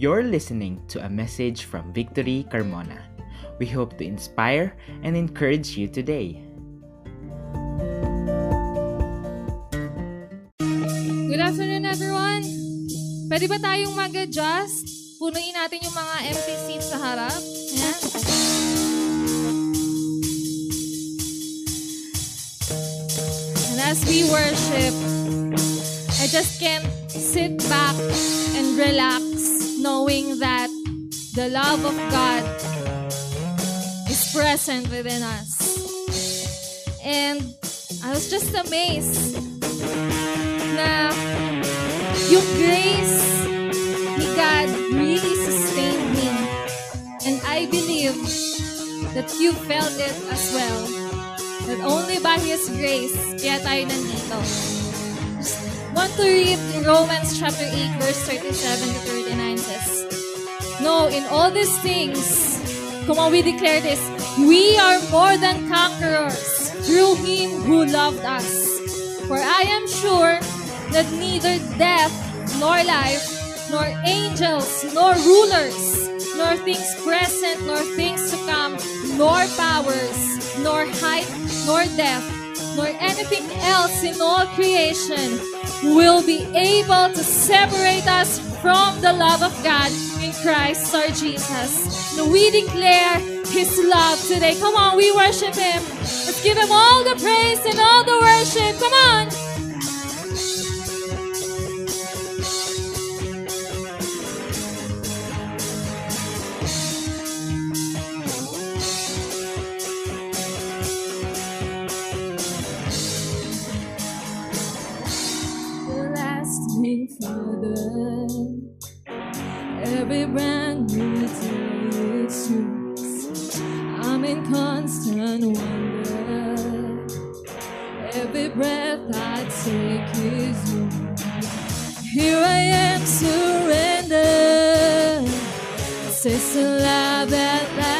You're listening to a message from Victory Carmona. We hope to inspire and encourage you today. Good afternoon, everyone. Pwede ba tayong mag-adjust? Punuin natin yung mga empty seats sa harap. Ayan. And as we worship, I just can't sit back and relax knowing that the love of God is present within us. And I was just amazed na yung grace ni God really sustained me. And I believe that you felt it as well. That only by His grace, kaya tayo nandito. Want to read Romans chapter 8, verse 37 to 39 says, No, in all these things, come on, we declare this, we are more than conquerors through Him who loved us. For I am sure that neither death, nor life, nor angels, nor rulers, nor things present, nor things to come, nor powers, nor height, nor depth, nor anything else in all creation will be able to separate us from the love of God in Christ our Jesus. So we declare His love today. Come on, we worship Him. Let's give Him all the praise and all the worship. Come on. Everlasting Father, every brand new day it's yours. I'm in constant wonder. Every breath I take is yours. Here I am, surrender. It's a love that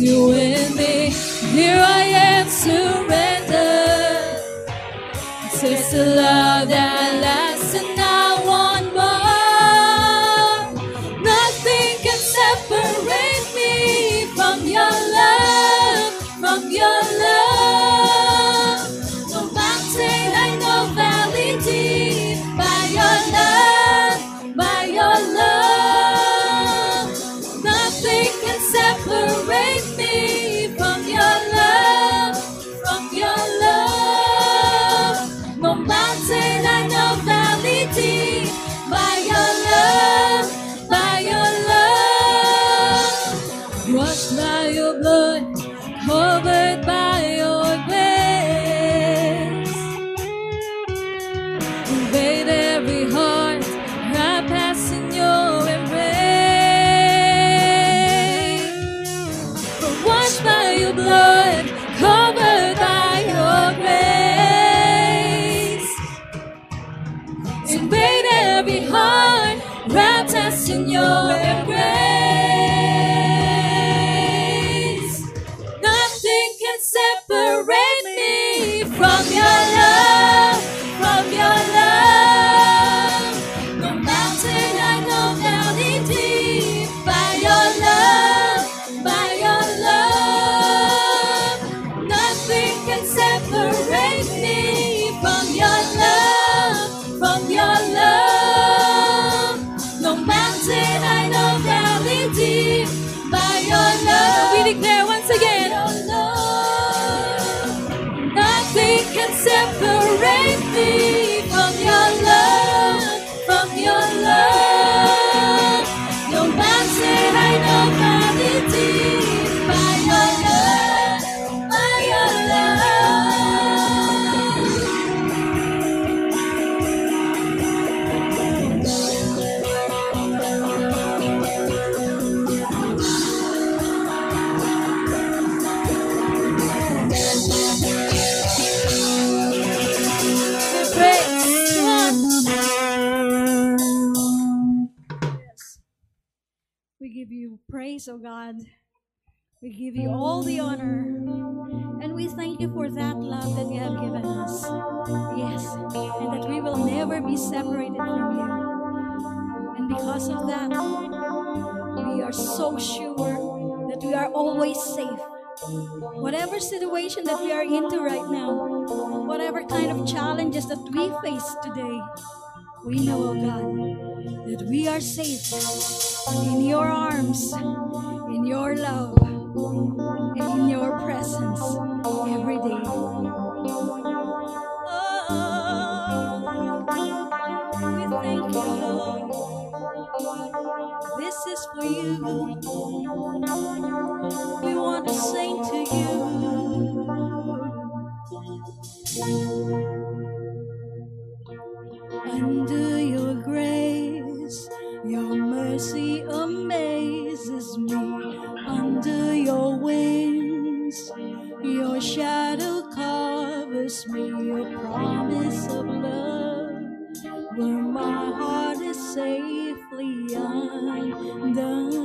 you in me. Here I from your We give you all the honor. And we thank you for that love that you have given us. Yes, and that we will never be separated from you. And because of that, we are so sure that we are always safe. Whatever situation that we are into right now, whatever kind of challenges that we face today, we know, oh God, that we are safe in your arms, in your love, and in your presence every day. Oh, we thank you, Lord. This is for you. We want to sing to you. Under your grace, your mercy covers me. Your promise of love, where my heart is safely undone.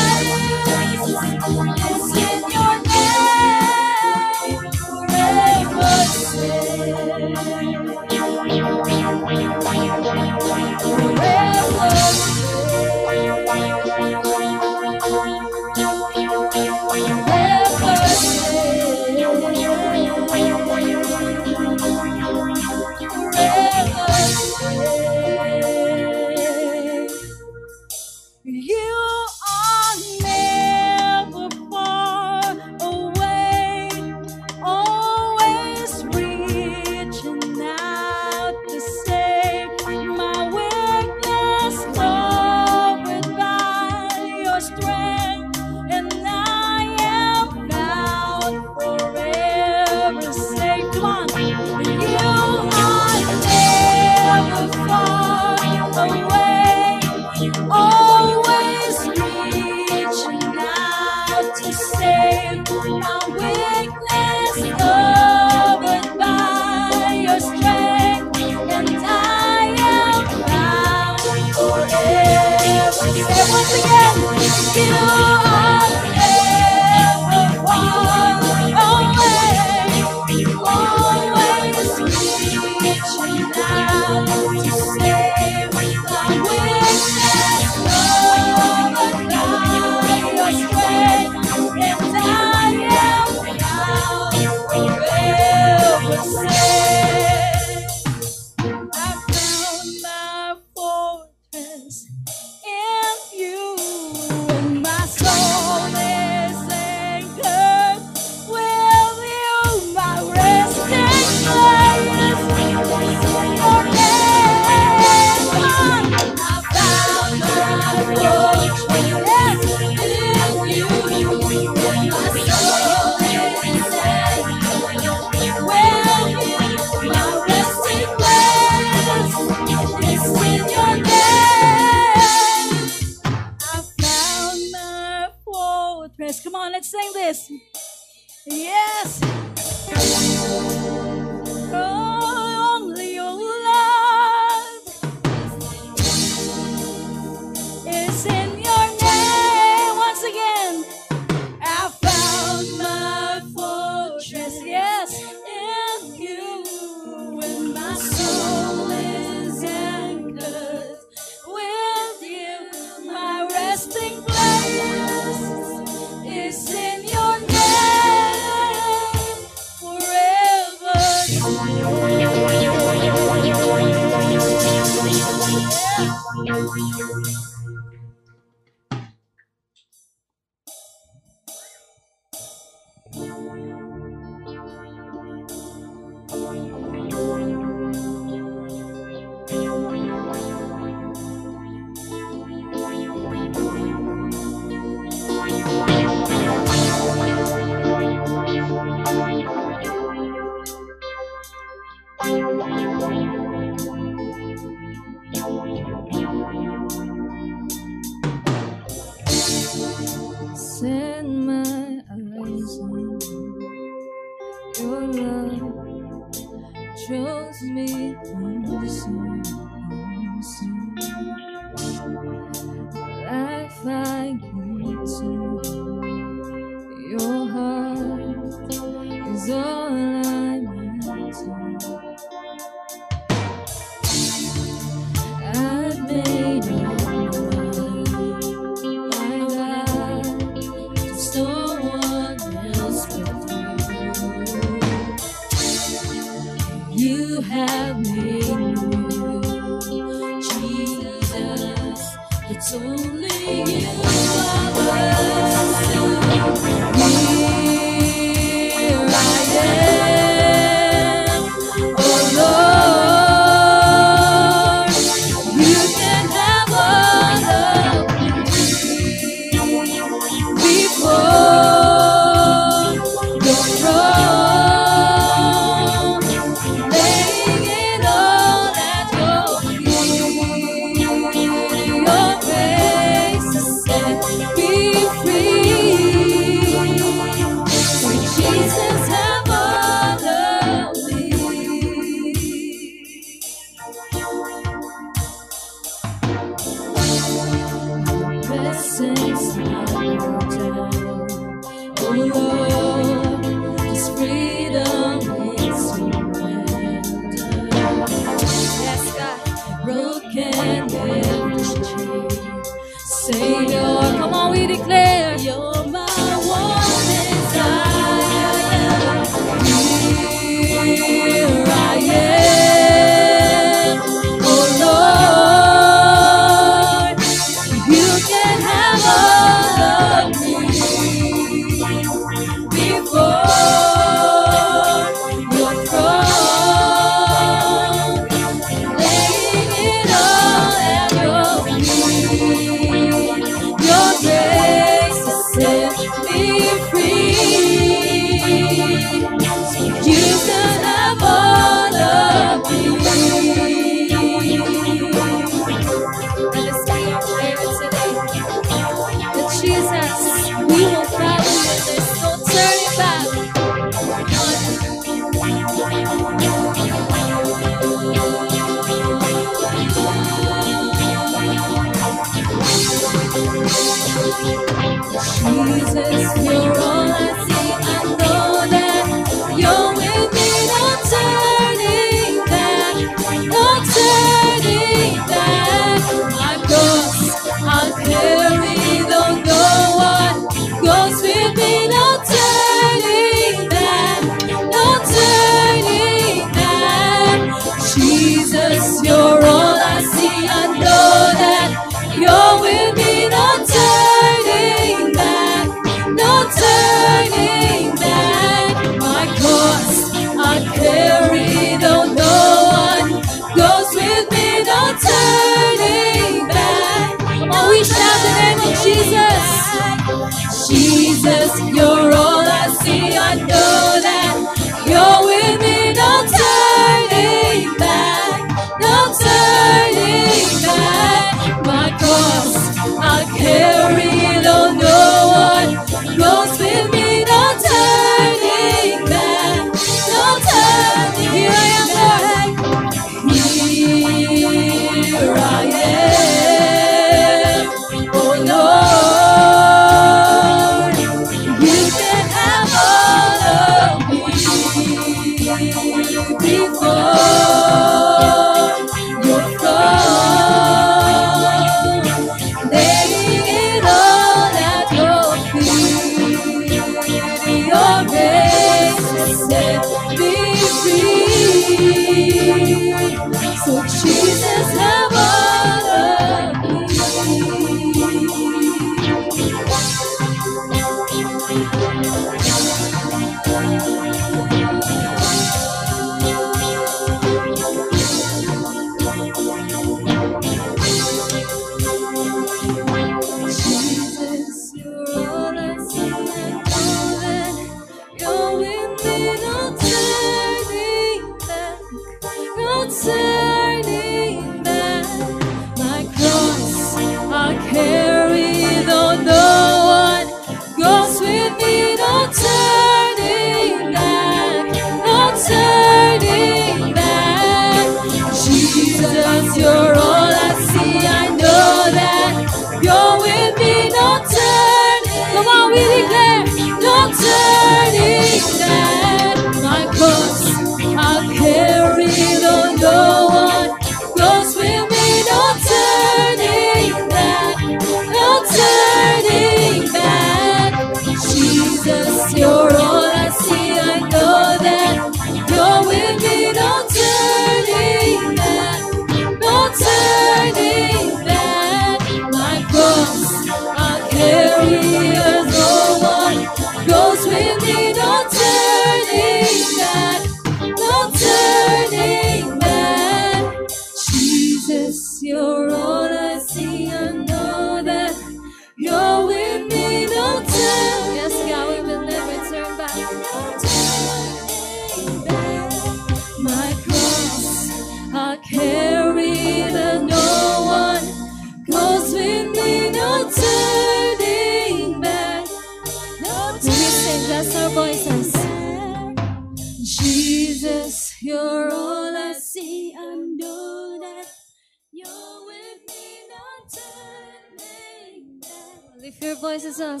Voices up.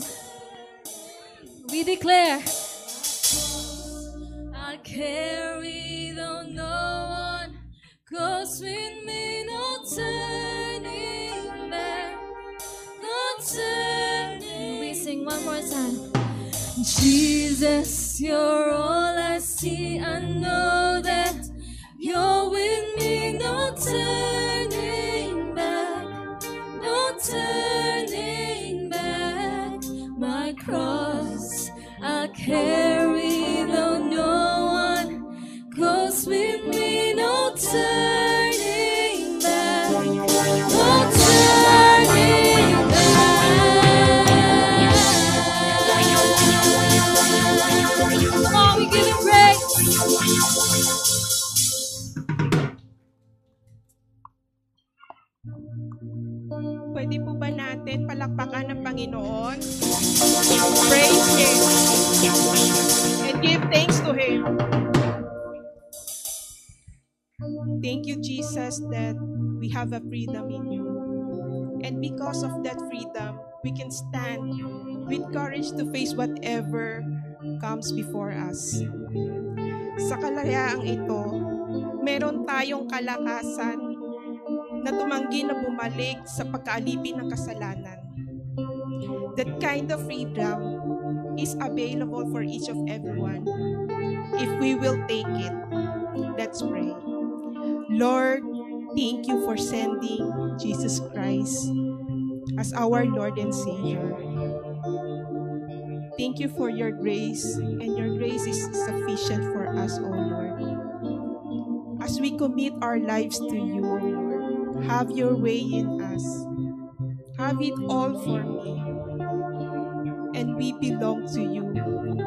We declare. I carry though no one goes with me, no turning back, no turning. We sing one more time. Jesus, you're all I see. I know that you're with me, no turning back, no turning cross. I carry, though no one goes with me, no turning natin palakpakan ng Panginoon? Praise Him. And give thanks to Him. Thank you, Jesus, that we have a freedom in you. And because of that freedom, we can stand with courage to face whatever comes before us. Sa kalayaang ito, meron tayong kalakasan na tumanggi na bumalik sa pagkaalipin ng kasalanan. That kind of freedom is available for each of everyone if we will take it. Let's pray. Lord, thank you for sending Jesus Christ as our Lord and Savior. Thank you for your grace, and your grace is sufficient for us, O Lord. As we commit our lives to you, O Lord, have your way in us. Have it all for me. And we belong to you.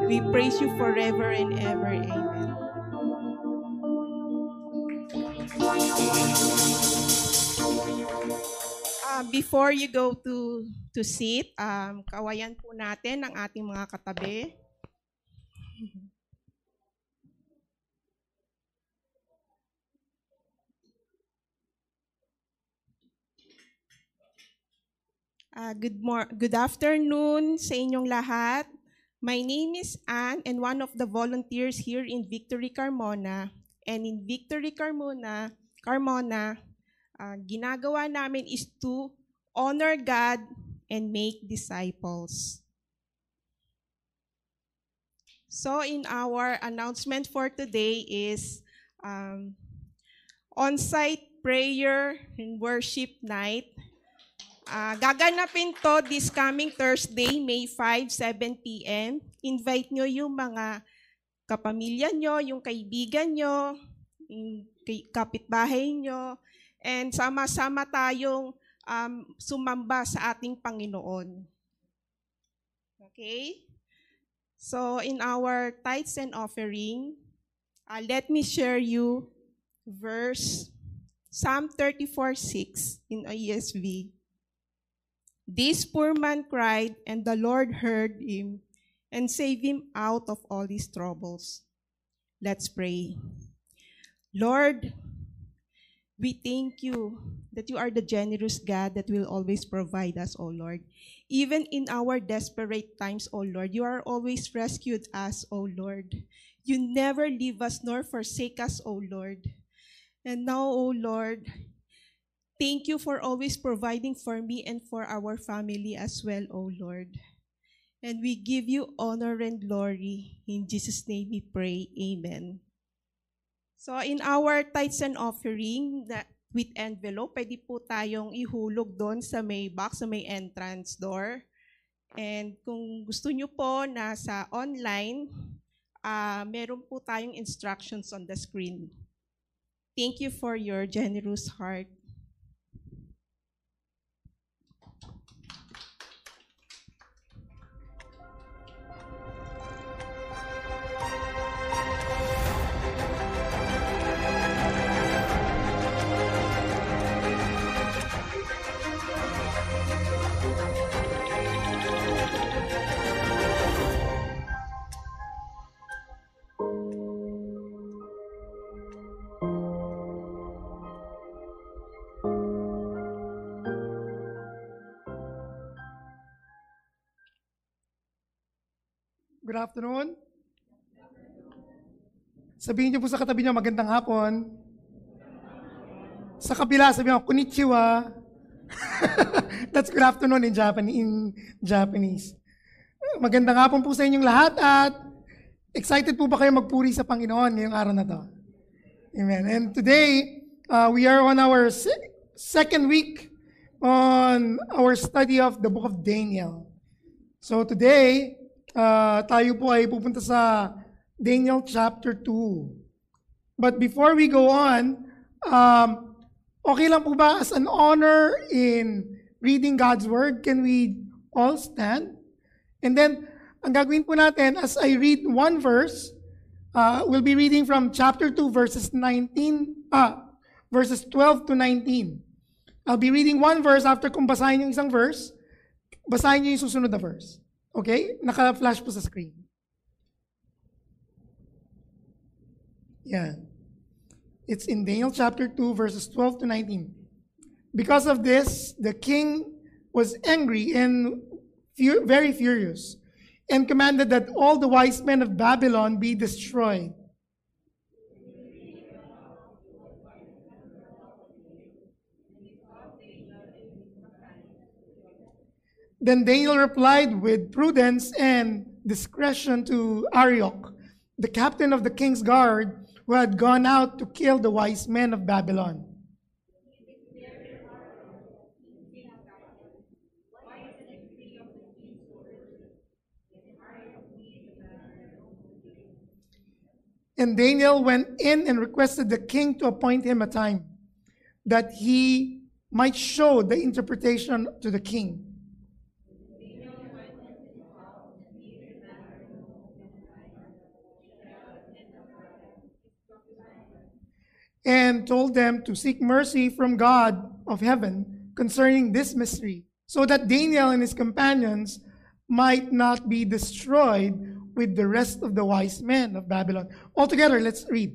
We praise you forever and ever. Amen. Uh, before you go to to sit, um, kawayan po natin ang ating mga katabi. Uh, good mor- good afternoon sa inyong lahat. My name is Anne and one of the volunteers here in Victory Carmona. And in Victory Carmona, Carmona, uh, ginagawa namin is to honor God and make disciples. So in our announcement for today is um, on-site prayer and worship night. Ah, gaganapin to this coming Thursday, May 5, 7 p.m. Invite nyo yung mga kapamilya nyo, yung kaibigan nyo, yung kapitbahay nyo, and sama-sama tayong um, sumamba sa ating Panginoon. Okay? So in our tithes and offering, uh, let me share you verse Psalm 34:6 in ESV. This poor man cried, and the Lord heard him and saved him out of all his troubles. Let's pray. Lord, we thank you that you are the generous God that will always provide us, O Lord. Even in our desperate times, O Lord, you are always rescued us, O Lord. You never leave us nor forsake us, O Lord. And now, O Lord, thank you for always providing for me and for our family as well, O Lord. And we give you honor and glory. In Jesus' name we pray. Amen. So in our tithes and offering that with envelope, pwede po tayong ihulog doon sa may box, sa may entrance door. And kung gusto nyo po na sa online, ah meron po tayong instructions on the screen. Thank you for your generous heart. Good afternoon. Sabihin niyo po sa katabi niyo, magandang hapon. Sa kabila, sabihin niyo, konnichiwa. That's good afternoon in Japanese. In Japanese. Magandang hapon po sa inyong lahat at excited po ba kayo magpuri sa Panginoon ngayong araw na to? Amen. And today, uh, we are on our se- second week on our study of the book of Daniel. So today, uh, tayo po ay pupunta sa Daniel chapter 2. But before we go on, um, okay lang po ba as an honor in reading God's Word, can we all stand? And then, ang gagawin po natin, as I read one verse, uh, we'll be reading from chapter 2, verses 19, ah, verses 12 to 19. I'll be reading one verse after kung basahin yung isang verse, basahin niyo yung susunod na verse. Okay? Naka-flash po sa screen. Yeah. It's in Daniel chapter 2, verses 12 to 19. Because of this, the king was angry and fu- very furious and commanded that all the wise men of Babylon be destroyed. Then Daniel replied with prudence and discretion to Arioch, the captain of the king's guard, who had gone out to kill the wise men of Babylon. And Daniel went in and requested the king to appoint him a time that he might show the interpretation to the king. And told them to seek mercy from God of heaven concerning this mystery, so that Daniel and his companions might not be destroyed with the rest of the wise men of Babylon. Altogether, let's read.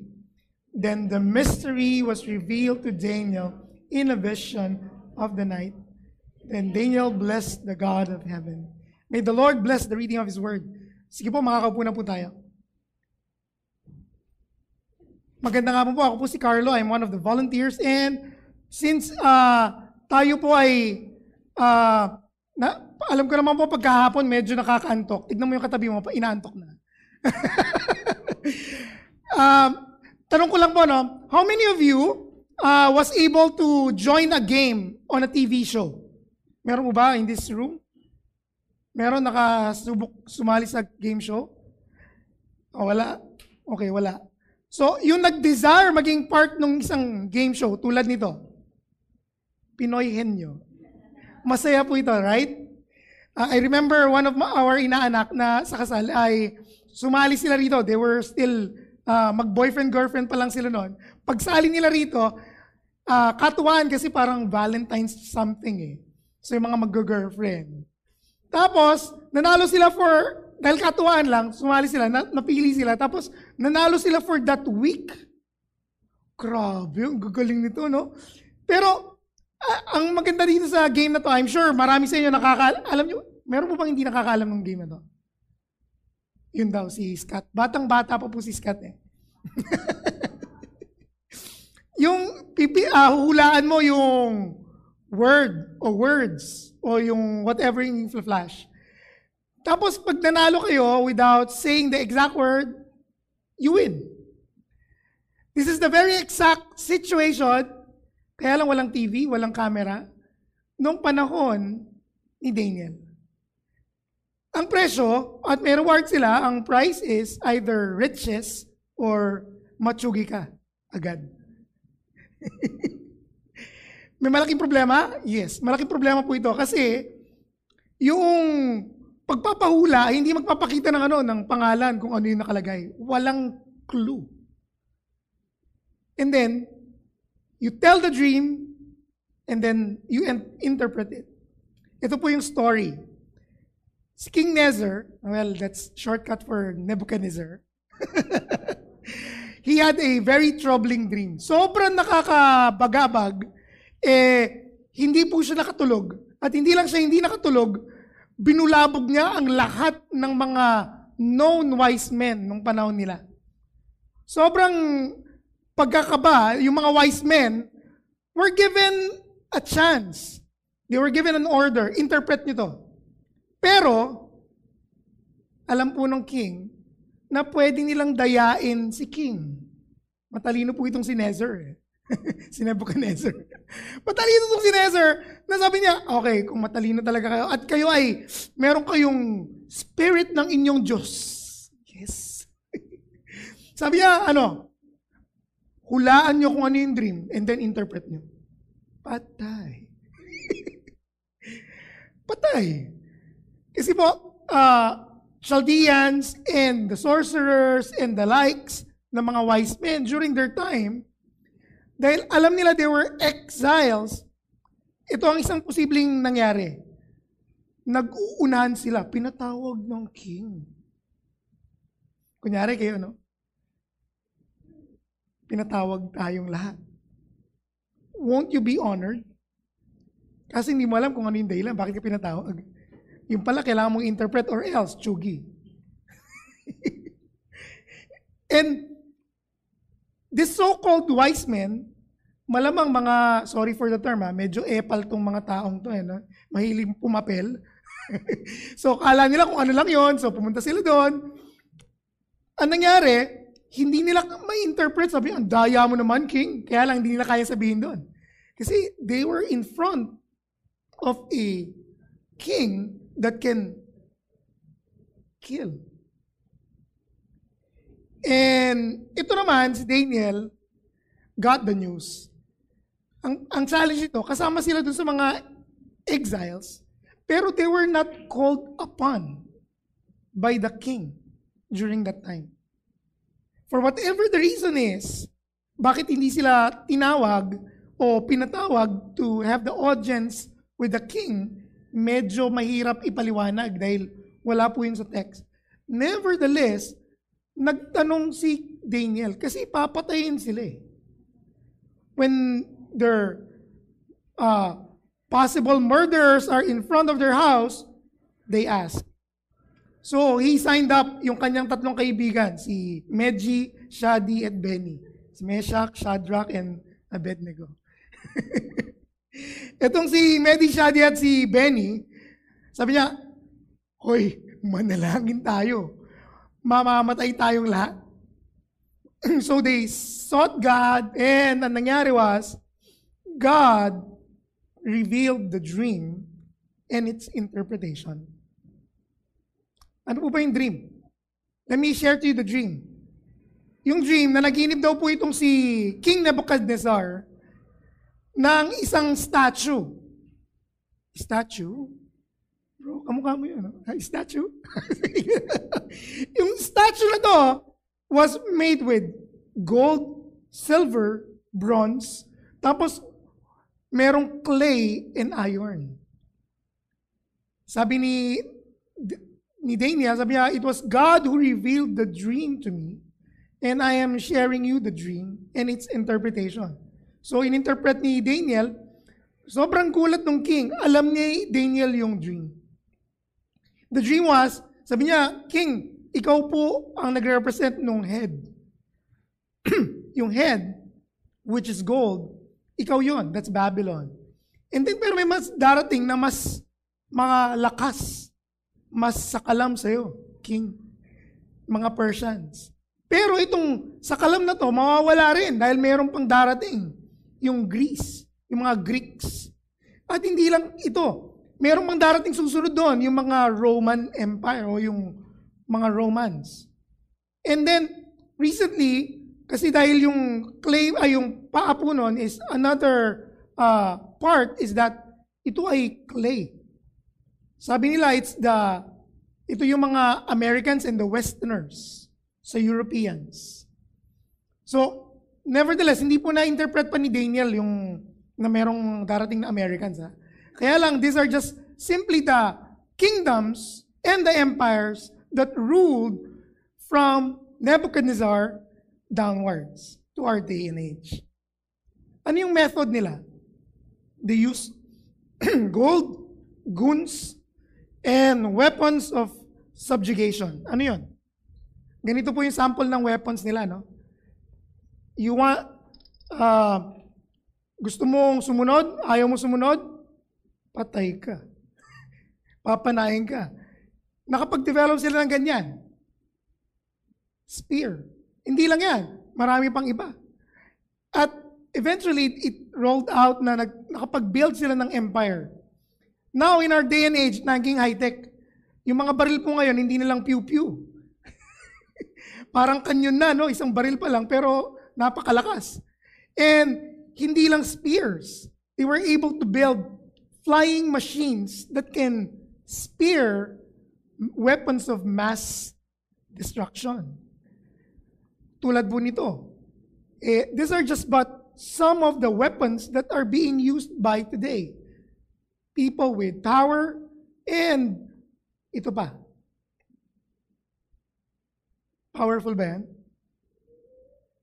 Then the mystery was revealed to Daniel in a vision of the night. Then Daniel blessed the God of heaven. May the Lord bless the reading of His word. Sige po, makakaupo na po tayo. Maganda nga po po, ako po si Carlo, I'm one of the volunteers and since uh, tayo po ay, uh, na, alam ko naman po pagkahapon medyo nakakaantok, tignan mo yung katabi mo, inaantok na. um, tanong ko lang po, no? How many of you uh, was able to join a game on a TV show? Meron mo ba in this room? Meron nakasubok sumali sa game show? O, wala? Okay, wala. So, yung nag-desire maging part ng isang game show tulad nito, Pinoy Henyo. Masaya po ito, right? Uh, I remember one of my, our inaanak na sa kasal ay sumali sila rito. They were still uh, mag-boyfriend-girlfriend pa lang sila noon. Pagsali nila rito, uh, katuwaan kasi parang Valentine's something eh. So yung mga mag-girlfriend. Tapos, nanalo sila for, dahil katuwaan lang, sumali sila, na, napili sila. Tapos, nanalo sila for that week. Grabe, ang gagaling nito, no? Pero, uh, ang maganda dito sa game na to, I'm sure marami sa inyo nakaka... Alam nyo, meron po bang hindi nakakaalam ng game na to? Yun daw, si Scott. Batang-bata pa po si Scott eh. yung pipi, uh, hulaan mo yung word o words o yung whatever yung flash. Tapos pag nanalo kayo without saying the exact word, you win. This is the very exact situation, kaya lang walang TV, walang camera, nung panahon ni Daniel. Ang presyo, at may reward sila, ang price is either riches or matsugi ka agad. May malaking problema? Yes, malaking problema po ito kasi yung pagpapahula, hindi magpapakita ng ano, ng pangalan kung ano yung nakalagay. Walang clue. And then, you tell the dream, and then you interpret it. Ito po yung story. Si King Nezer, well, that's shortcut for Nebuchadnezzar. he had a very troubling dream. Sobrang nakakabagabag eh, hindi po siya nakatulog. At hindi lang siya hindi nakatulog, binulabog niya ang lahat ng mga known wise men nung panahon nila. Sobrang pagkakaba, yung mga wise men were given a chance. They were given an order. Interpret nyo to. Pero, alam po ng king na pwede nilang dayain si king. Matalino po itong si Nezer. Eh. si Nebuchadnezzar. matalino itong si Nezer na sabi niya, okay, kung matalino talaga kayo at kayo ay meron kayong spirit ng inyong Diyos. Yes. sabi niya, ano, hulaan niyo kung ano yung dream and then interpret niyo. Patay. Patay. Kasi po, uh, Chaldeans and the sorcerers and the likes ng mga wise men during their time, dahil alam nila they were exiles, ito ang isang posibleng nangyari. Nag-uunahan sila, pinatawag ng king. Kunyari kayo, no? Pinatawag tayong lahat. Won't you be honored? Kasi hindi mo alam kung ano yung dahilan, bakit ka pinatawag. Yung pala, kailangan mong interpret or else, chugi. And this so-called wise men, malamang mga, sorry for the term ha, medyo epal tong mga taong to eh, no? mahiling pumapel. so kala nila kung ano lang yon so pumunta sila doon. Ang nangyari, hindi nila ma-interpret, sabi, ang daya mo naman, king. Kaya lang hindi nila kaya sabihin doon. Kasi they were in front of a king that can kill. And ito naman, si Daniel, got the news. Ang, ang challenge ito, kasama sila dun sa mga exiles, pero they were not called upon by the king during that time. For whatever the reason is, bakit hindi sila tinawag o pinatawag to have the audience with the king, medyo mahirap ipaliwanag dahil wala po yun sa text. Nevertheless, nagtanong si Daniel kasi papatayin sila eh. When their uh, possible murderers are in front of their house, they ask. So, he signed up yung kanyang tatlong kaibigan, si Medji, Shadi, at Benny. Si Meshach, Shadrach, and Abednego. Itong si Medji, Shadi, at si Benny, sabi niya, Hoy, manalangin tayo. Mamamatay tayong lahat. so they sought God and ang nangyari was, God revealed the dream and its interpretation. Ano po ba yung dream? Let me share to you the dream. Yung dream na naginip daw po itong si King Nebuchadnezzar ng isang statue. Statue? Kamukha mo yun. No? Statue? yung statue na to was made with gold, silver, bronze, tapos merong clay and iron. Sabi ni ni Daniel, sabi niya, it was God who revealed the dream to me and I am sharing you the dream and its interpretation. So, in-interpret ni Daniel, sobrang gulat ng king. Alam ni Daniel yung dream. The dream was, sabi niya, King, ikaw po ang nagre-represent nung head. yung head, which is gold, ikaw yon That's Babylon. And then, pero may mas darating na mas mga lakas, mas sakalam sa'yo, king. Mga Persians. Pero itong sakalam na to, mawawala rin dahil mayroon pang darating. Yung Greece, yung mga Greeks. At hindi lang ito. Mayroon pang darating susunod doon, yung mga Roman Empire o yung mga Romans. And then, recently, kasi dahil yung claim, ay yung paapo nun is another uh, part is that ito ay clay. Sabi nila, it's the, ito yung mga Americans and the Westerners sa Europeans. So, nevertheless, hindi po na-interpret pa ni Daniel yung na merong darating na Americans. Ha? Kaya lang, these are just simply the kingdoms and the empires that ruled from Nebuchadnezzar downwards to our day and age. Ano yung method nila? They use gold, guns, and weapons of subjugation. Ano yun? Ganito po yung sample ng weapons nila, no? You want, uh, gusto mong sumunod, ayaw mo sumunod, patay ka. Papanayin ka. Nakapag-develop sila ng ganyan. Spear. Hindi lang yan. Marami pang iba. At eventually, it rolled out na nag, nakapag-build sila ng empire. Now, in our day and age, naging high-tech, yung mga baril po ngayon, hindi na lang pew-pew. Parang kanyon na, no? Isang baril pa lang, pero napakalakas. And hindi lang spears. They were able to build flying machines that can spear weapons of mass destruction. Tulad po nito. Eh, these are just but some of the weapons that are being used by today. People with power and ito pa, Powerful ba yan?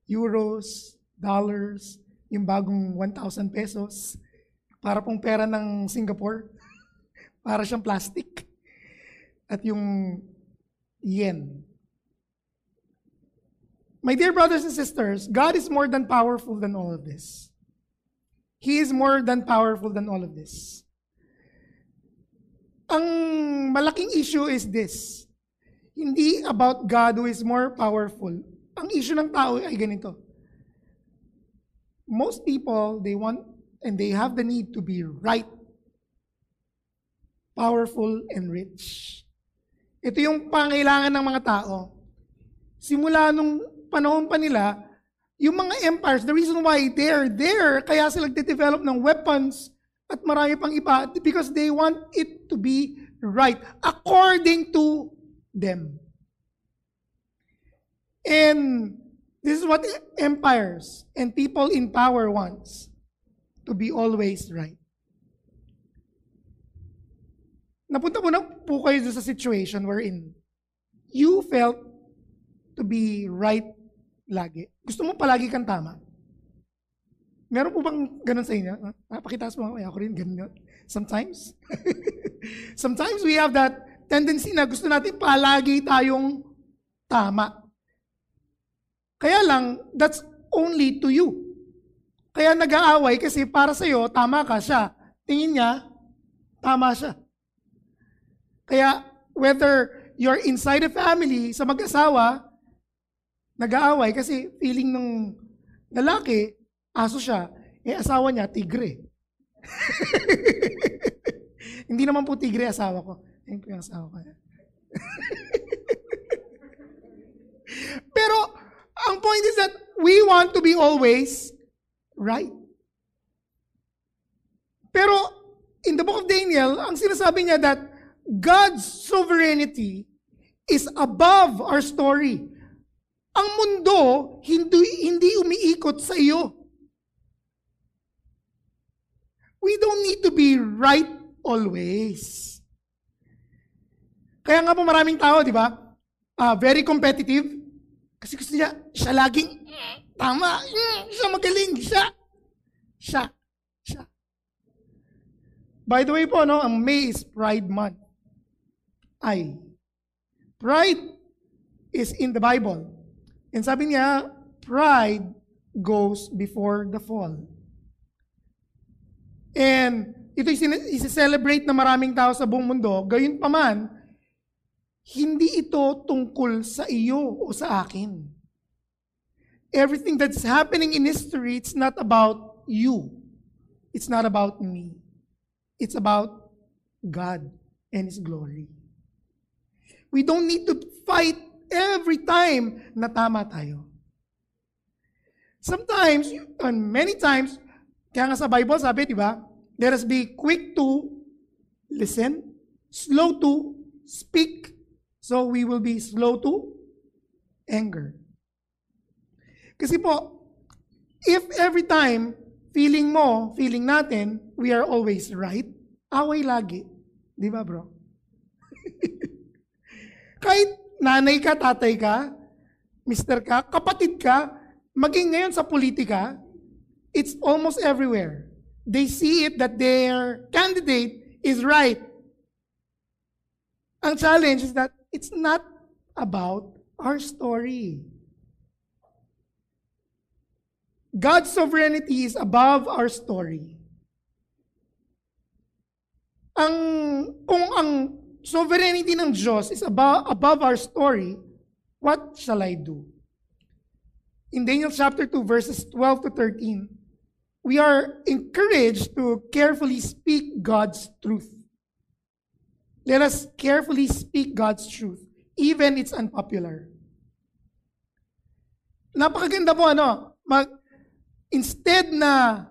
Euros, dollars, yung bagong 1,000 pesos, para pong pera ng Singapore. Para siyang plastic. At yung yen. My dear brothers and sisters, God is more than powerful than all of this. He is more than powerful than all of this. Ang malaking issue is this. Hindi about God who is more powerful. Ang issue ng tao ay ganito. Most people, they want and they have the need to be right, powerful, and rich. Ito yung pangailangan ng mga tao. Simula nung panahon pa nila, yung mga empires, the reason why they're there, kaya sila nagde-develop ng weapons at marami pang iba, because they want it to be right according to them. And this is what empires and people in power wants to be always right. Napunta po na po kayo sa situation wherein you felt to be right lagi. Gusto mo palagi kang tama. Meron po bang ganun sa inyo? Napakita mo, ako rin ganun. Sometimes. Sometimes we have that tendency na gusto natin palagi tayong tama. Kaya lang, that's only to you. Kaya nag-aaway kasi para sa iyo, tama ka siya. Tingin niya, tama siya. Kaya whether you're inside a family, sa mag-asawa, nag-aaway kasi feeling ng lalaki, aso siya, eh asawa niya, tigre. Hindi naman po tigre asawa ko. Ayun po yung asawa ko. Pero, ang point is that we want to be always right. Pero, in the book of Daniel, ang sinasabi niya that God's sovereignty is above our story. Ang mundo, hindi, hindi umiikot sa iyo. We don't need to be right always. Kaya nga po maraming tao, di ba? Ah, very competitive. Kasi gusto niya, siya laging, "Mm, tama, mm, siya magaling, siya. Siya. Siya. By the way po, no, ang May is Pride Month. Ay. Pride is in the Bible. And sabi niya, pride goes before the fall. And ito isi-celebrate na maraming tao sa buong mundo, gayon pa man, hindi ito tungkol sa iyo o sa akin. Everything that's happening in history, it's not about you. It's not about me. It's about God and His glory. We don't need to fight every time na tama tayo. Sometimes, and many times, kaya nga sa Bible sabi, di ba? Let us be quick to listen, slow to speak, so we will be slow to anger. Kasi po, if every time feeling mo, feeling natin, we are always right, away lagi. Di ba bro? Kahit nanay ka, tatay ka, mister ka, kapatid ka, maging ngayon sa politika, it's almost everywhere they see it that their candidate is right. Ang challenge is that it's not about our story. God's sovereignty is above our story. Ang, kung ang sovereignty ng Diyos is above, above our story, what shall I do? In Daniel chapter 2, verses 12 to 13, we are encouraged to carefully speak God's truth. Let us carefully speak God's truth, even it's unpopular. Napakaganda po ano, mag, instead na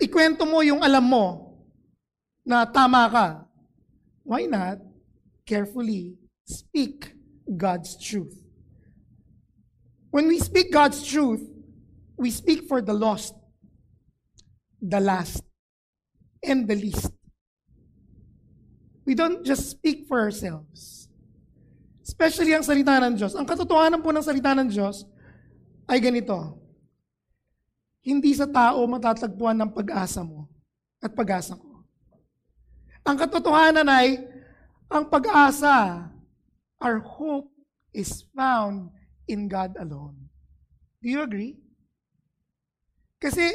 ikwento mo yung alam mo na tama ka, why not carefully speak God's truth? When we speak God's truth, we speak for the lost the last, and the least. We don't just speak for ourselves. Especially ang salita ng Diyos. Ang katotohanan po ng salita ng Diyos ay ganito. Hindi sa tao matatagpuan ng pag-asa mo at pag-asa ko. Ang katotohanan ay, ang pag-asa, our hope is found in God alone. Do you agree? Kasi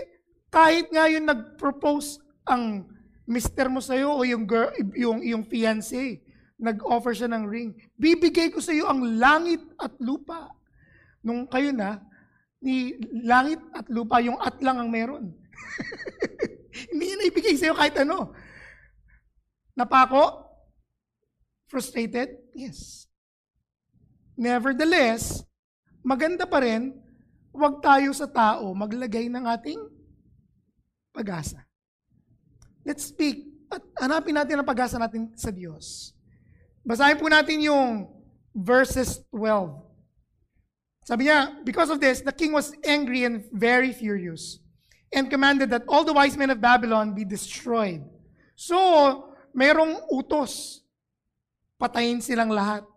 kahit nga yung nag-propose ang mister mo sa'yo o yung, girl, yung, yung fiancé, nag-offer siya ng ring, bibigay ko sa iyo ang langit at lupa. Nung kayo na, ni langit at lupa, yung at lang ang meron. Hindi niya naibigay sa iyo kahit ano. Napako? Frustrated? Yes. Nevertheless, maganda pa rin, huwag tayo sa tao maglagay ng ating pag-asa. Let's speak. At hanapin natin ang pag-asa natin sa Diyos. Basahin po natin yung verses 12. Sabi niya, because of this, the king was angry and very furious and commanded that all the wise men of Babylon be destroyed. So, mayroong utos. Patayin silang lahat.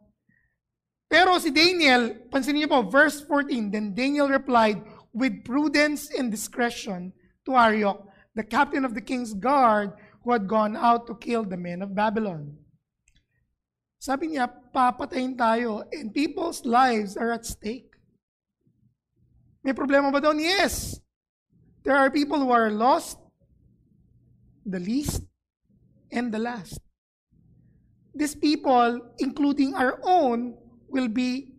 Pero si Daniel, pansinin niyo po, verse 14, Then Daniel replied, with prudence and discretion, to Arioch, the captain of the king's guard who had gone out to kill the men of Babylon. Sabi niya, papatayin tayo and people's lives are at stake. May problema ba doon? Yes. There are people who are lost, the least, and the last. these people, including our own, will be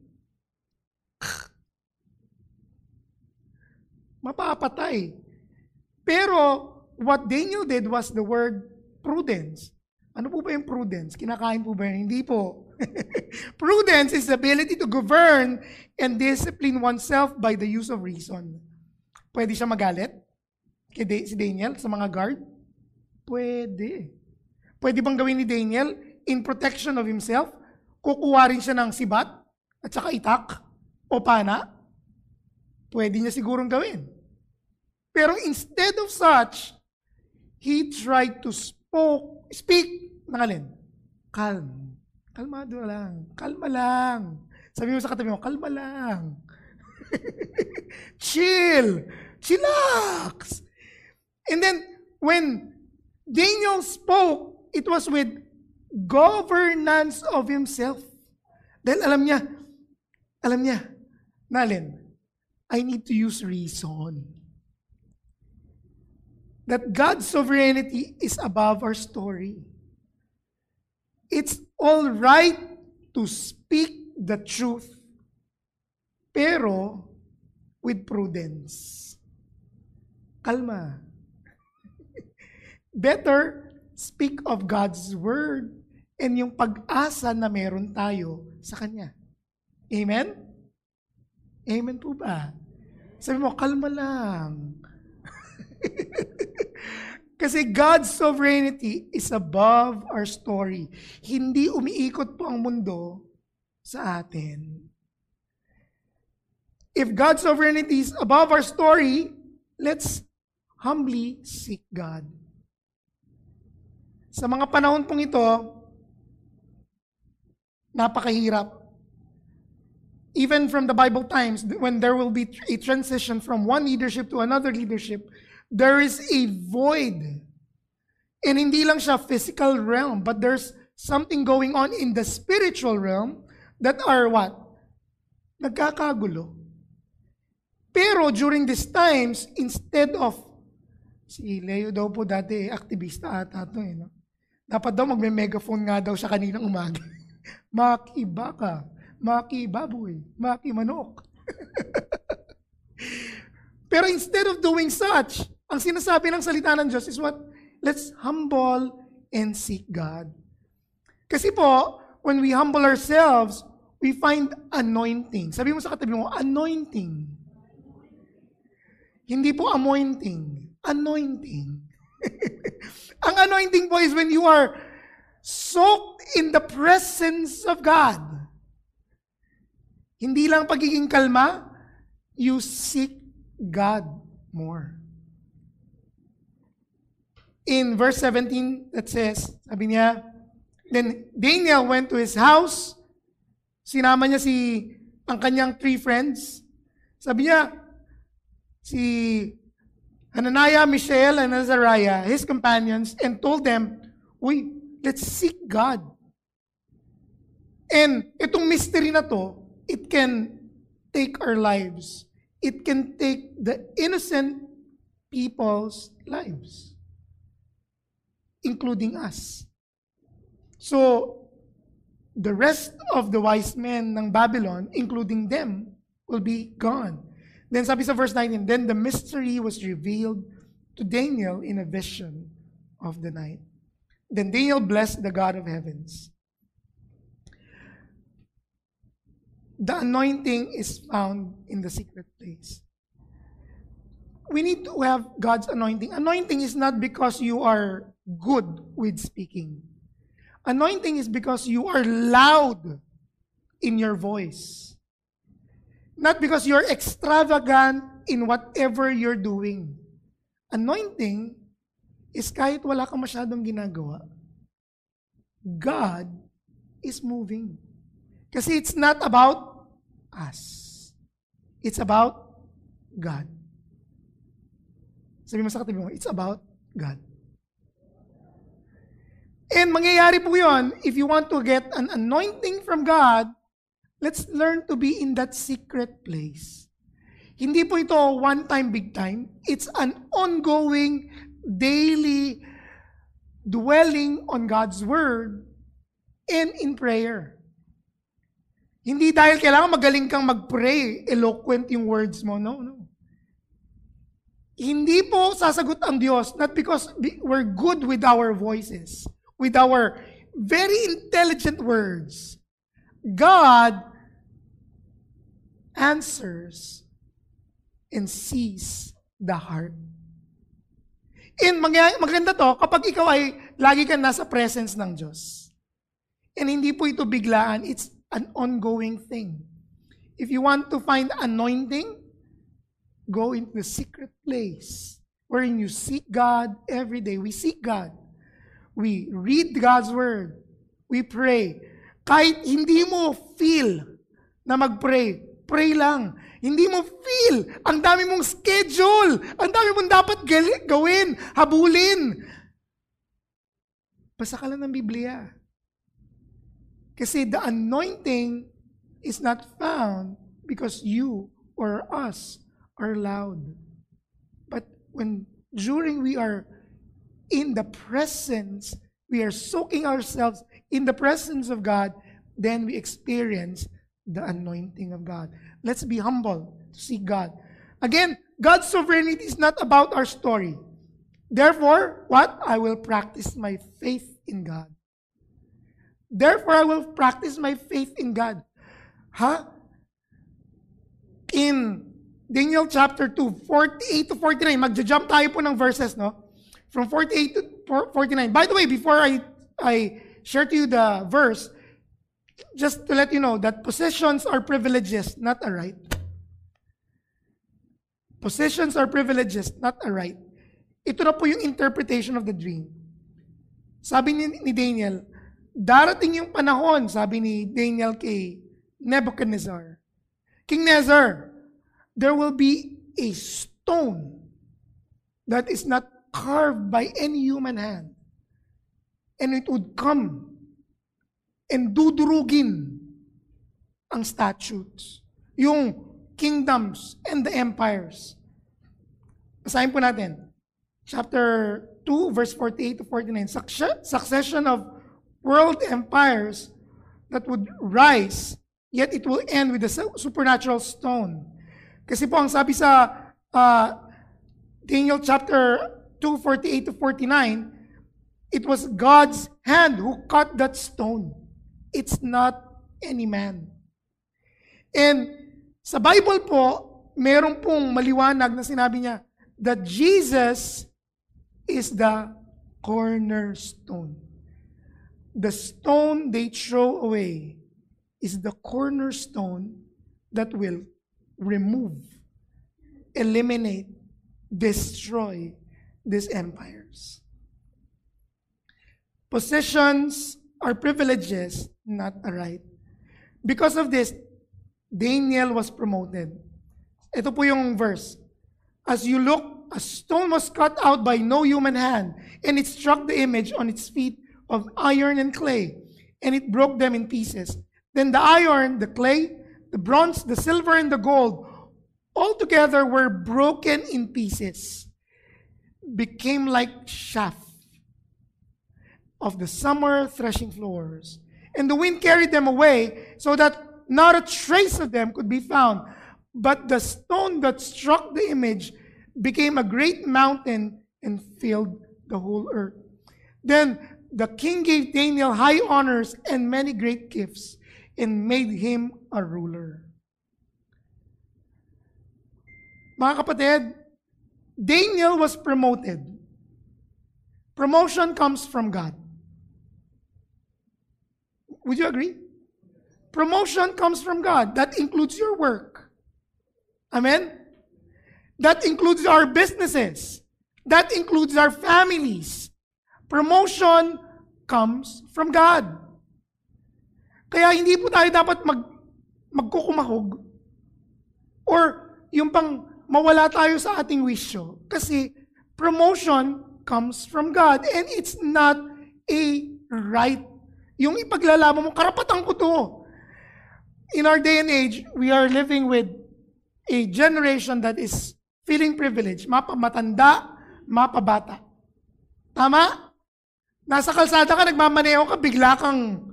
mapapatay. Pero what Daniel did was the word prudence. Ano po ba yung prudence? Kinakain po ba yun? Hindi po. prudence is the ability to govern and discipline oneself by the use of reason. Pwede siya magalit? Kay si Daniel sa mga guard? Pwede. Pwede bang gawin ni Daniel in protection of himself? Kukuha rin siya ng sibat at saka itak o pana? Pwede niya sigurong gawin. Pero instead of such, he tried to spoke, speak ng alin? Calm. Kalmado lang. Kalma lang. Sabi mo sa katabi mo, kalma lang. Chill. Chillax. And then, when Daniel spoke, it was with governance of himself. Dahil alam niya, alam niya, Nalin, I need to use reason. That God's sovereignty is above our story. It's all right to speak the truth, pero with prudence. Kalma. Better speak of God's word and yung pag-asa na meron tayo sa Kanya. Amen? Amen po ba? Sabi mo, kalma lang. Kasi God's sovereignty is above our story. Hindi umiikot po ang mundo sa atin. If God's sovereignty is above our story, let's humbly seek God. Sa mga panahon pong ito, napakahirap. Even from the Bible times, when there will be a transition from one leadership to another leadership, there is a void. And hindi lang siya physical realm, but there's something going on in the spiritual realm that are what? Nagkakagulo. Pero during these times, instead of, si Leo daw po dati, aktivista ata to eh, no? Dapat daw magme-megaphone nga daw siya kaninang umaga. Maki baka, maki baboy, maki manok. Pero instead of doing such, ang sinasabi ng salita ng Diyos is what? Let's humble and seek God. Kasi po, when we humble ourselves, we find anointing. Sabi mo sa katabi mo, anointing. Hindi po anointing. Anointing. ang anointing po is when you are soaked in the presence of God. Hindi lang pagiging kalma, you seek God more. In verse 17, that says, sabi niya, Then Daniel went to his house, sinama niya si, ang kanyang three friends. Sabi niya, si Hananiah, Mishael, and Azariah, his companions, and told them, Uy, let's seek God. And itong mystery na to, it can take our lives. It can take the innocent people's lives, including us. So, the rest of the wise men ng Babylon, including them, will be gone. Then sabi sa verse 19, Then the mystery was revealed to Daniel in a vision of the night. Then Daniel blessed the God of heavens. The anointing is found in the secret place. We need to have God's anointing. Anointing is not because you are good with speaking. Anointing is because you are loud in your voice. Not because you're extravagant in whatever you're doing. Anointing is kahit wala ka masyadong ginagawa, God is moving. Kasi it's not about us. It's about God. Sabi mo sa katabi mo, it's about God. And mangyayari po yun, if you want to get an anointing from God, let's learn to be in that secret place. Hindi po ito one time, big time. It's an ongoing, daily dwelling on God's Word and in prayer. Hindi dahil kailangan magaling kang mag-pray, eloquent yung words mo. No, no. Hindi po sasagot ang Diyos, not because we're good with our voices, with our very intelligent words. God answers and sees the heart. And maganda to kapag ikaw ay lagi ka nasa presence ng Diyos. And hindi po ito biglaan, it's an ongoing thing. If you want to find anointing, go into the secret place wherein you seek God every day. We seek God. We read God's Word. We pray. Kahit hindi mo feel na mag-pray, pray lang. Hindi mo feel. Ang dami mong schedule. Ang dami mong dapat gawin, habulin. Basa ka lang ng Biblia. Kasi the anointing is not found because you or us are loud. But when during we are in the presence, we are soaking ourselves in the presence of God, then we experience the anointing of God. Let's be humble to see God. Again, God's sovereignty is not about our story. Therefore, what? I will practice my faith in God. Therefore, I will practice my faith in God. Huh? In Daniel chapter 2, 48 to 49. Magja-jump tayo po ng verses, no? From 48 to 49. By the way, before I, I share to you the verse, just to let you know that possessions are privileges, not a right. Possessions are privileges, not a right. Ito na po yung interpretation of the dream. Sabi ni, ni Daniel, darating yung panahon, sabi ni Daniel kay Nebuchadnezzar. King Nezer, there will be a stone that is not carved by any human hand. And it would come and dudurugin ang statutes, yung kingdoms and the empires. Basahin po natin. Chapter 2, verse 48 to 49. Succession of world empires that would rise, yet it will end with a supernatural stone kasi po ang sabi sa uh, Daniel chapter 2, 48 to 49, it was God's hand who cut that stone. It's not any man. And sa Bible po, meron pong maliwanag na sinabi niya that Jesus is the cornerstone. The stone they throw away is the cornerstone that will remove, eliminate, destroy these empires. Possessions are privileges, not a right. Because of this, Daniel was promoted. Ito po yung verse. As you look, a stone was cut out by no human hand, and it struck the image on its feet of iron and clay, and it broke them in pieces. Then the iron, the clay, the bronze, the silver, and the gold, all together were broken in pieces, became like chaff of the summer threshing floors. And the wind carried them away so that not a trace of them could be found. But the stone that struck the image became a great mountain and filled the whole earth. Then the king gave Daniel high honors and many great gifts and made him a ruler. Mga kapatid, Daniel was promoted. Promotion comes from God. Would you agree? Promotion comes from God. That includes your work. Amen? That includes our businesses. That includes our families. Promotion comes from God. Kaya hindi po tayo dapat mag, magkukumahog or yung pang mawala tayo sa ating wisyo. Kasi promotion comes from God and it's not a right. Yung ipaglalaman mo, karapatan ko to. In our day and age, we are living with a generation that is feeling privileged. Mapamatanda, mapabata. Tama? Nasa kalsada ka, nagmamaneho ka, bigla kang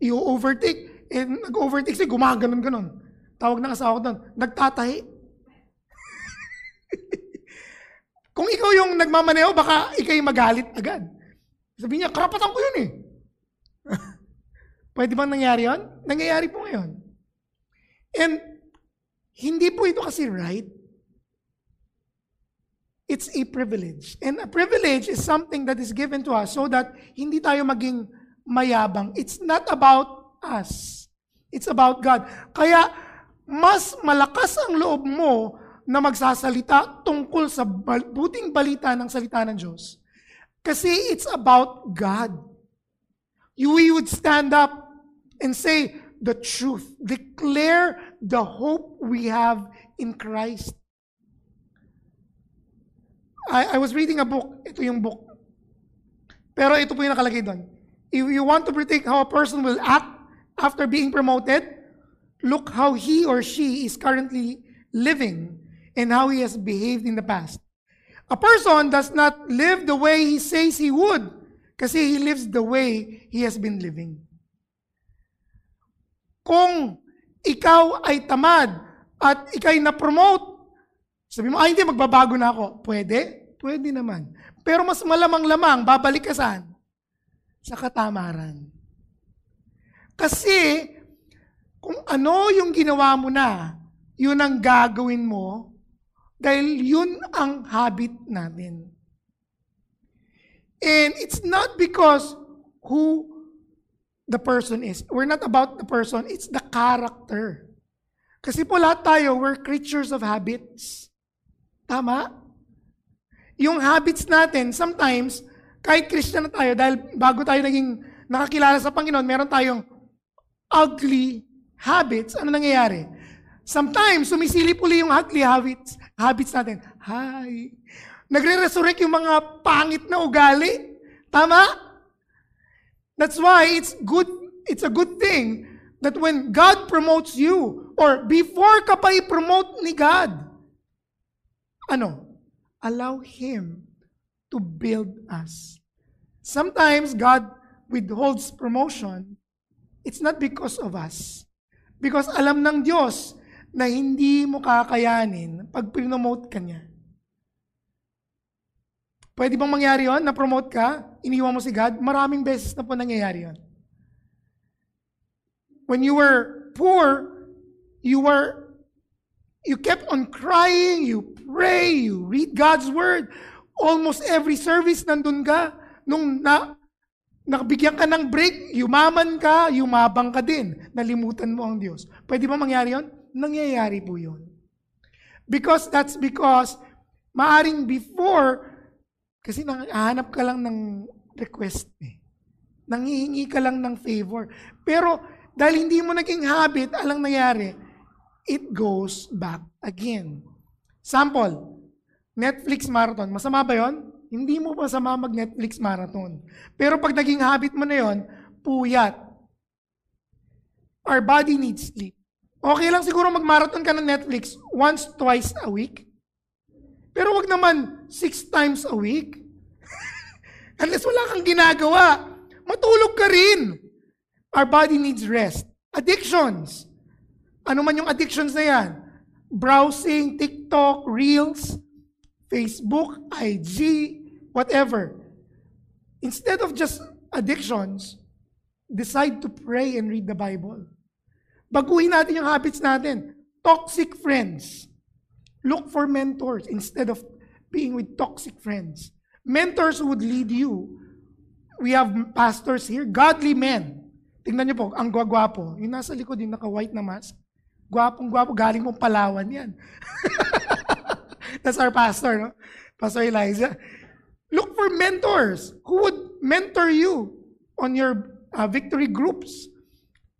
i-overtake. Eh, nag-overtake siya, gumaganon-ganon. Tawag ng asawa ko doon, nagtatahi. Kung ikaw yung nagmamaneho, baka ikay magalit agad. Sabi niya, karapatan ko yun eh. Pwede bang nangyari yun? Nangyayari po ngayon. And hindi po ito kasi right. It's a privilege. And a privilege is something that is given to us so that hindi tayo maging mayabang. It's not about us. It's about God. Kaya mas malakas ang loob mo na magsasalita tungkol sa buting balita ng salita ng Diyos. Kasi it's about God. You would stand up and say the truth. Declare the hope we have in Christ. I, I was reading a book. Ito yung book. Pero ito po yung nakalagay doon. If you want to predict how a person will act after being promoted, look how he or she is currently living and how he has behaved in the past. A person does not live the way he says he would kasi he lives the way he has been living. Kung ikaw ay tamad at ikay na-promote, sabi mo, ay hindi, magbabago na ako. Pwede? Pwede naman. Pero mas malamang-lamang, babalik ka saan? Sa katamaran. Kasi, kung ano yung ginawa mo na, yun ang gagawin mo dahil yun ang habit natin. And it's not because who the person is. We're not about the person, it's the character. Kasi po lahat tayo, we're creatures of habits. Tama? Yung habits natin, sometimes, kahit Christian na tayo, dahil bago tayo naging nakakilala sa Panginoon, meron tayong ugly habits. Ano nangyayari? Sometimes, sumisilip uli yung ugly habits, habits natin. Hi. Nagre-resurrect yung mga pangit na ugali. Tama? That's why it's good, it's a good thing that when God promotes you, or before ka pa i-promote ni God, ano? Allow Him to build us. Sometimes God withholds promotion. It's not because of us. Because alam ng Diyos na hindi mo kakayanin pag pinomote ka niya. Pwede bang mangyari yon na-promote ka, iniwan mo si God? Maraming beses na po nangyayari yon. When you were poor, you were, you kept on crying, you pray, you read God's Word. Almost every service nandun ka. Nung na, nakabigyan ka ng break, yumaman ka, yumabang ka din. Nalimutan mo ang Diyos. Pwede ba mangyari yon? Nangyayari po yun. Because that's because maaring before, kasi nanghahanap ka lang ng request eh. Nanghihingi ka lang ng favor. Pero dahil hindi mo naging habit, alang nangyari, it goes back again. Sample, Netflix marathon. Masama ba yon? Hindi mo masama mag-Netflix marathon. Pero pag naging habit mo na yon, puyat. Our body needs sleep. Okay lang siguro mag-marathon ka ng Netflix once, twice a week. Pero wag naman six times a week. Unless wala kang ginagawa. Matulog ka rin. Our body needs rest. Addictions. Ano man yung addictions na yan? Browsing, TikTok, Reels, Facebook, IG, whatever. Instead of just addictions, decide to pray and read the Bible. Baguhin natin yung habits natin. Toxic friends. Look for mentors instead of being with toxic friends. Mentors would lead you. We have pastors here, godly men. Tingnan niyo po, ang gwagwapo. Yung nasa likod, yung naka-white na mask. Gwapong gwapo, galing mong Palawan yan. That's our pastor, no? Pastor Elijah. Look for mentors who would mentor you on your uh, victory groups.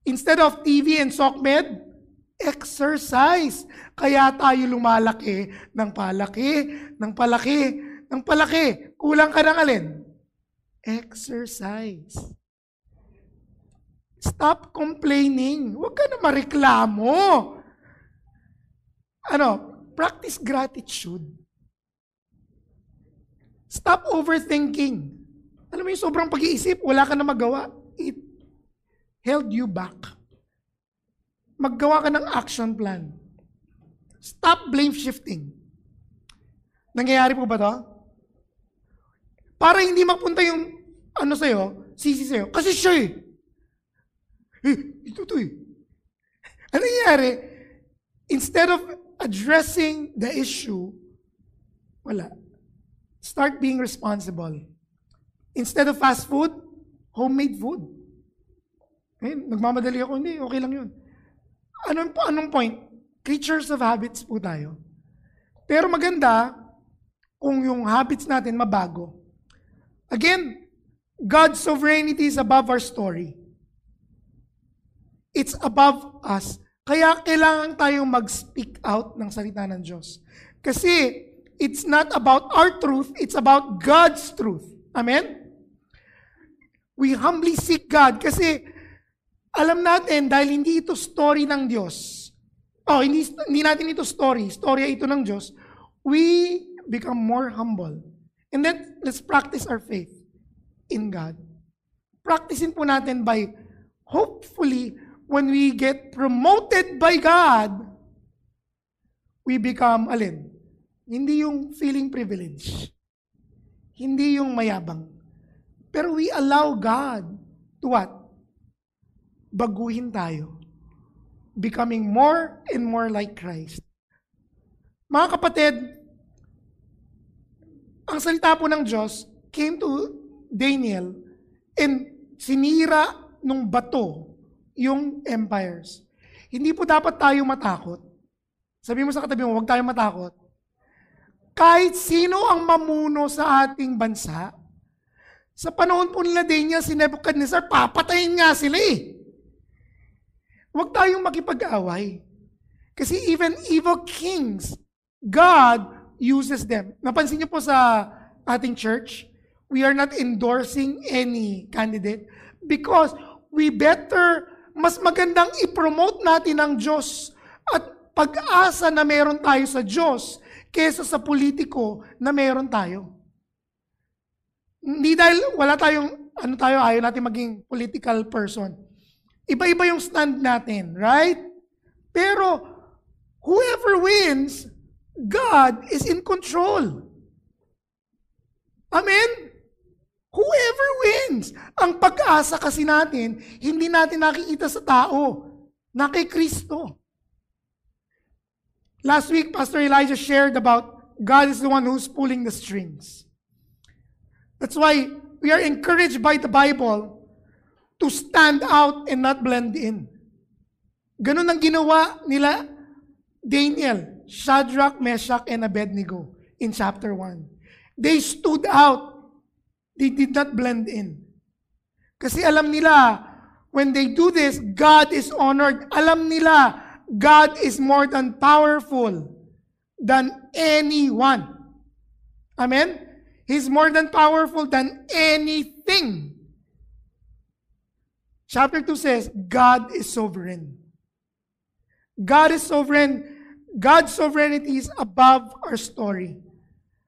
Instead of TV and SOCMED, exercise. Kaya tayo lumalaki ng palaki, ng palaki, ng palaki. Kulang ka ng alin? Exercise. Stop complaining. Huwag ka na mareklamo. Ano? Practice gratitude. Stop overthinking. Alam mo yung sobrang pag-iisip, wala ka na magawa. It held you back? Maggawa ka ng action plan. Stop blame shifting. Nangyayari po ba to? Para hindi mapunta yung ano sa'yo, sisi sa'yo. Kasi siya eh. Eh, ito to eh. Ano nangyayari? Instead of addressing the issue, wala. Start being responsible. Instead of fast food, homemade food. Eh, nagmamadali ako, hindi, okay lang yun. Anong, anong point? Creatures of habits po tayo. Pero maganda kung yung habits natin mabago. Again, God's sovereignty is above our story. It's above us. Kaya kailangan tayong mag-speak out ng salita ng Diyos. Kasi it's not about our truth, it's about God's truth. Amen? We humbly seek God kasi alam natin dahil hindi ito story ng Diyos. Oh, hindi, hindi natin ito story. Storya ito ng Diyos. We become more humble. And then, let's practice our faith in God. Practicein po natin by, hopefully, when we get promoted by God, we become, alin? Hindi yung feeling privilege. Hindi yung mayabang. Pero we allow God to what? Baguhin tayo. Becoming more and more like Christ. Mga kapatid, ang salita po ng Diyos came to Daniel and sinira nung bato yung empires. Hindi po dapat tayo matakot. Sabi mo sa katabi mo, huwag tayo matakot. Kahit sino ang mamuno sa ating bansa, sa panahon po nila Daniel, si Nebuchadnezzar, papatayin nga sila eh. Huwag tayong makipag-away. Kasi even evil kings, God uses them. Napansin niyo po sa ating church, we are not endorsing any candidate because we better, mas magandang i-promote natin ang Diyos at pag-asa na meron tayo sa Diyos kesa sa politiko na meron tayo. Hindi dahil wala tayong, ano tayo, ayaw natin maging political person. Iba-iba yung stand natin, right? Pero, whoever wins, God is in control. Amen? Whoever wins. Ang pag-asa kasi natin, hindi natin nakikita sa tao, na kay Kristo. Last week, Pastor Elijah shared about God is the one who's pulling the strings. That's why we are encouraged by the Bible to stand out and not blend in. Ganun ang ginawa nila Daniel, Shadrach, Meshach, and Abednego in chapter 1. They stood out. They did not blend in. Kasi alam nila, when they do this, God is honored. Alam nila, God is more than powerful than anyone. Amen? He's more than powerful than anything. Chapter 2 says, God is sovereign. God is sovereign. God's sovereignty is above our story.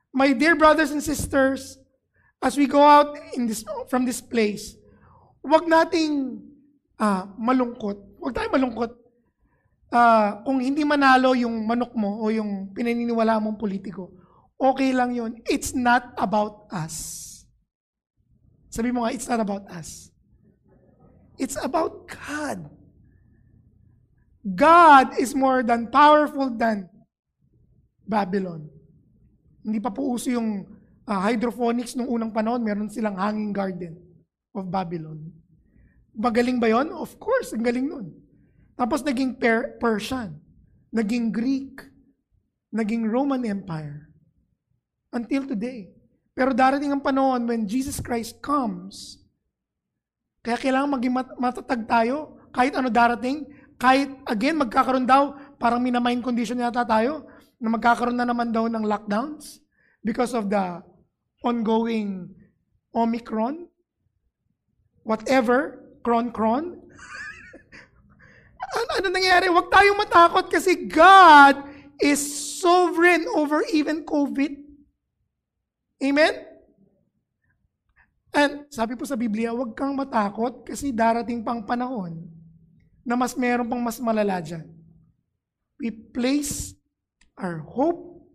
My dear brothers and sisters, as we go out in this, from this place, huwag nating ah, malungkot. Huwag tayong malungkot. Ah, kung hindi manalo yung manok mo o yung pinaniniwala mong politiko, okay lang yun. It's not about us. Sabi mo nga, it's not about us. It's about God. God is more than powerful than Babylon. Hindi pa po uso yung ah, hydroponics nung unang panahon, meron silang hanging garden of Babylon. Magaling ba yon? Of course, ang galing nun. Tapos naging per- Persian, naging Greek, naging Roman Empire. Until today. Pero darating ang panahon when Jesus Christ comes, kaya kailangan maging mat- matatag tayo, kahit ano darating, kahit again, magkakaroon daw, parang minamind condition yata tayo, na magkakaroon na naman daw ng lockdowns because of the ongoing Omicron, whatever, kron-kron. ano, ano nangyayari? Huwag tayong matakot kasi God is sovereign over even COVID. Amen? And sabi po sa Biblia, huwag kang matakot kasi darating pang panahon na mas meron pang mas malala dyan. We place our hope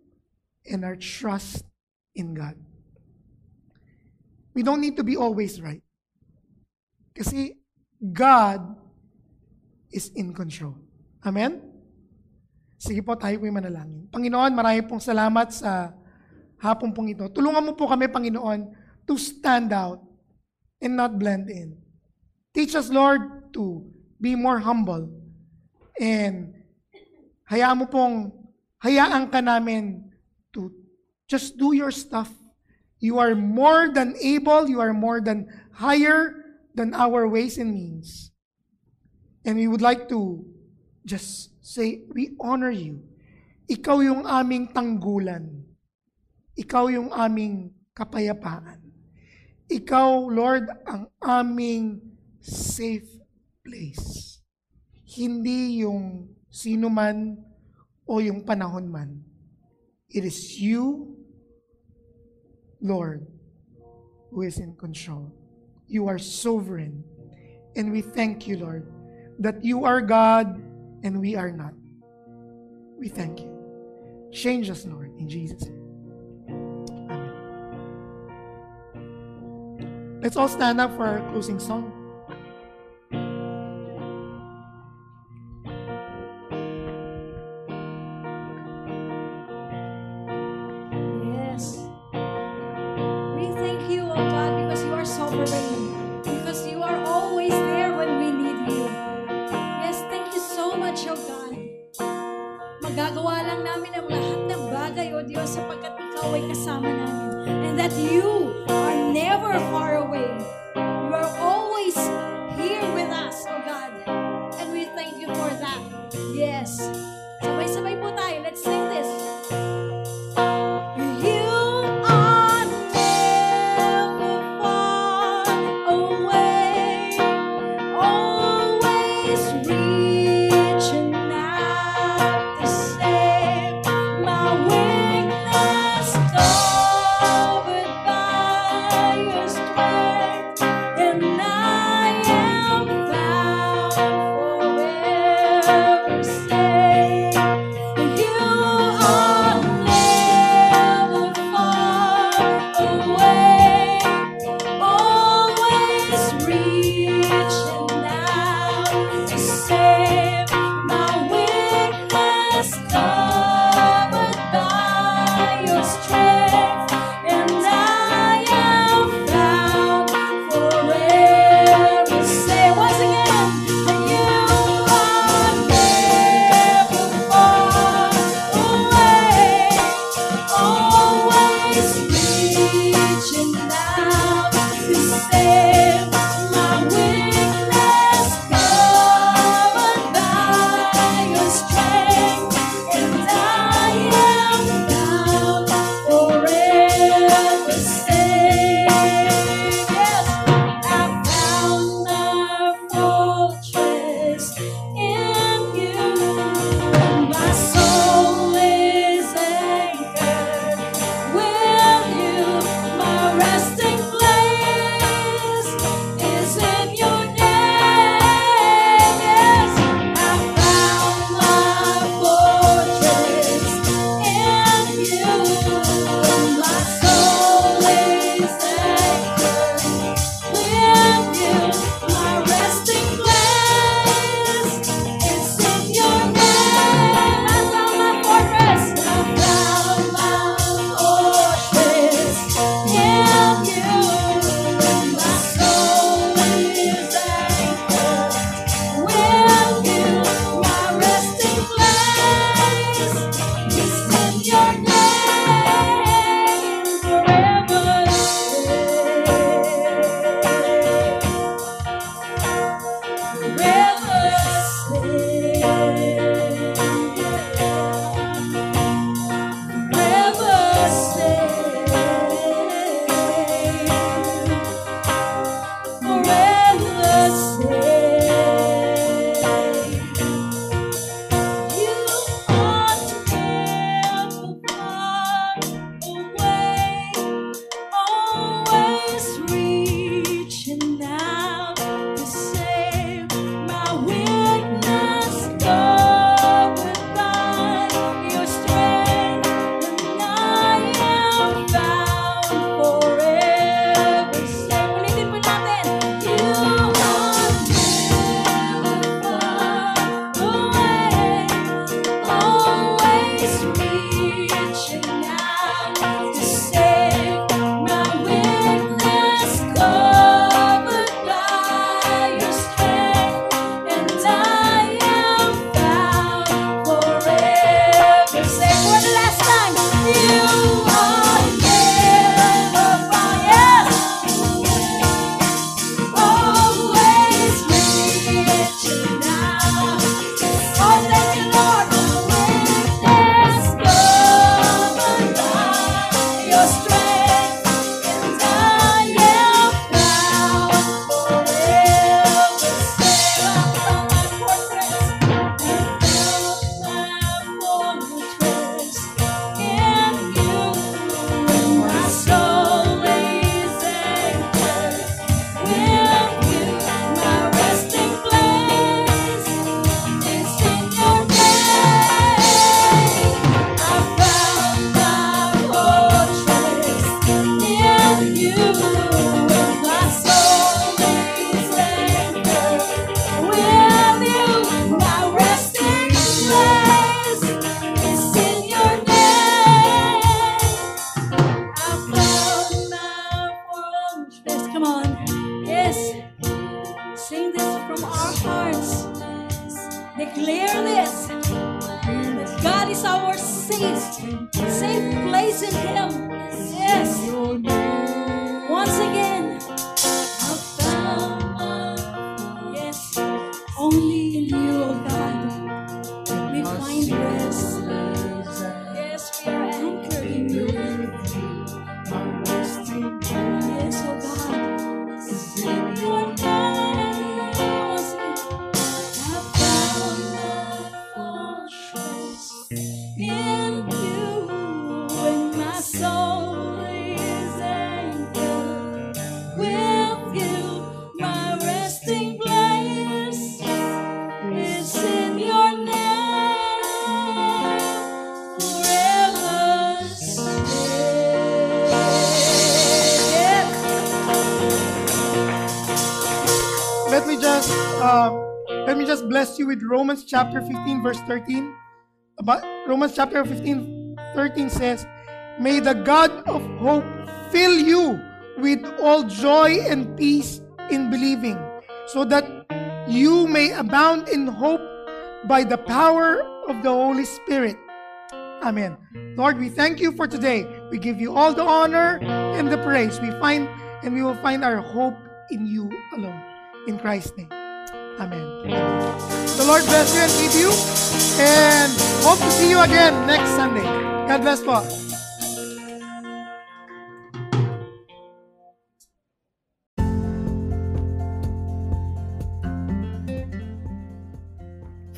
and our trust in God. We don't need to be always right. Kasi God is in control. Amen? Sige po, tayo po'y manalangin. Panginoon, marami pong salamat sa hapon pong ito. Tulungan mo po kami, Panginoon, to stand out and not blend in. Teach us, Lord, to be more humble. And hayaan mo pong, hayaan ka namin to just do your stuff. You are more than able, you are more than higher than our ways and means. And we would like to just say, we honor you. Ikaw yung aming tanggulan. Ikaw yung aming kapayapaan. Ikaw, Lord, ang aming safe place. Hindi yung sino man o yung panahon man. It is you, Lord, who is in control. You are sovereign. And we thank you, Lord, that you are God and we are not. We thank you. Change us, Lord, in Jesus' name. Let's all stand up for our closing song. declare this. God is our safe, safe place in Him. Chapter 15 verse 13. About Romans chapter 15 13 says, "May the God of hope fill you with all joy and peace in believing, so that you may abound in hope by the power of the Holy Spirit." Amen. Lord, we thank you for today. We give you all the honor and the praise. We find and we will find our hope in you alone. In Christ's name. Amen. The Lord bless you and keep you. And hope to see you again next Sunday. God bless po.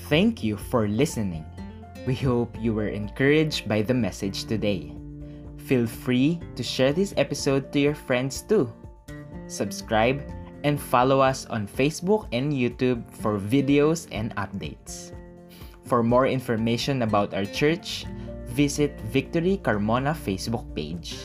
Thank you for listening. We hope you were encouraged by the message today. Feel free to share this episode to your friends too. Subscribe and follow us on Facebook and YouTube for videos and updates. For more information about our church, visit Victory Carmona Facebook page.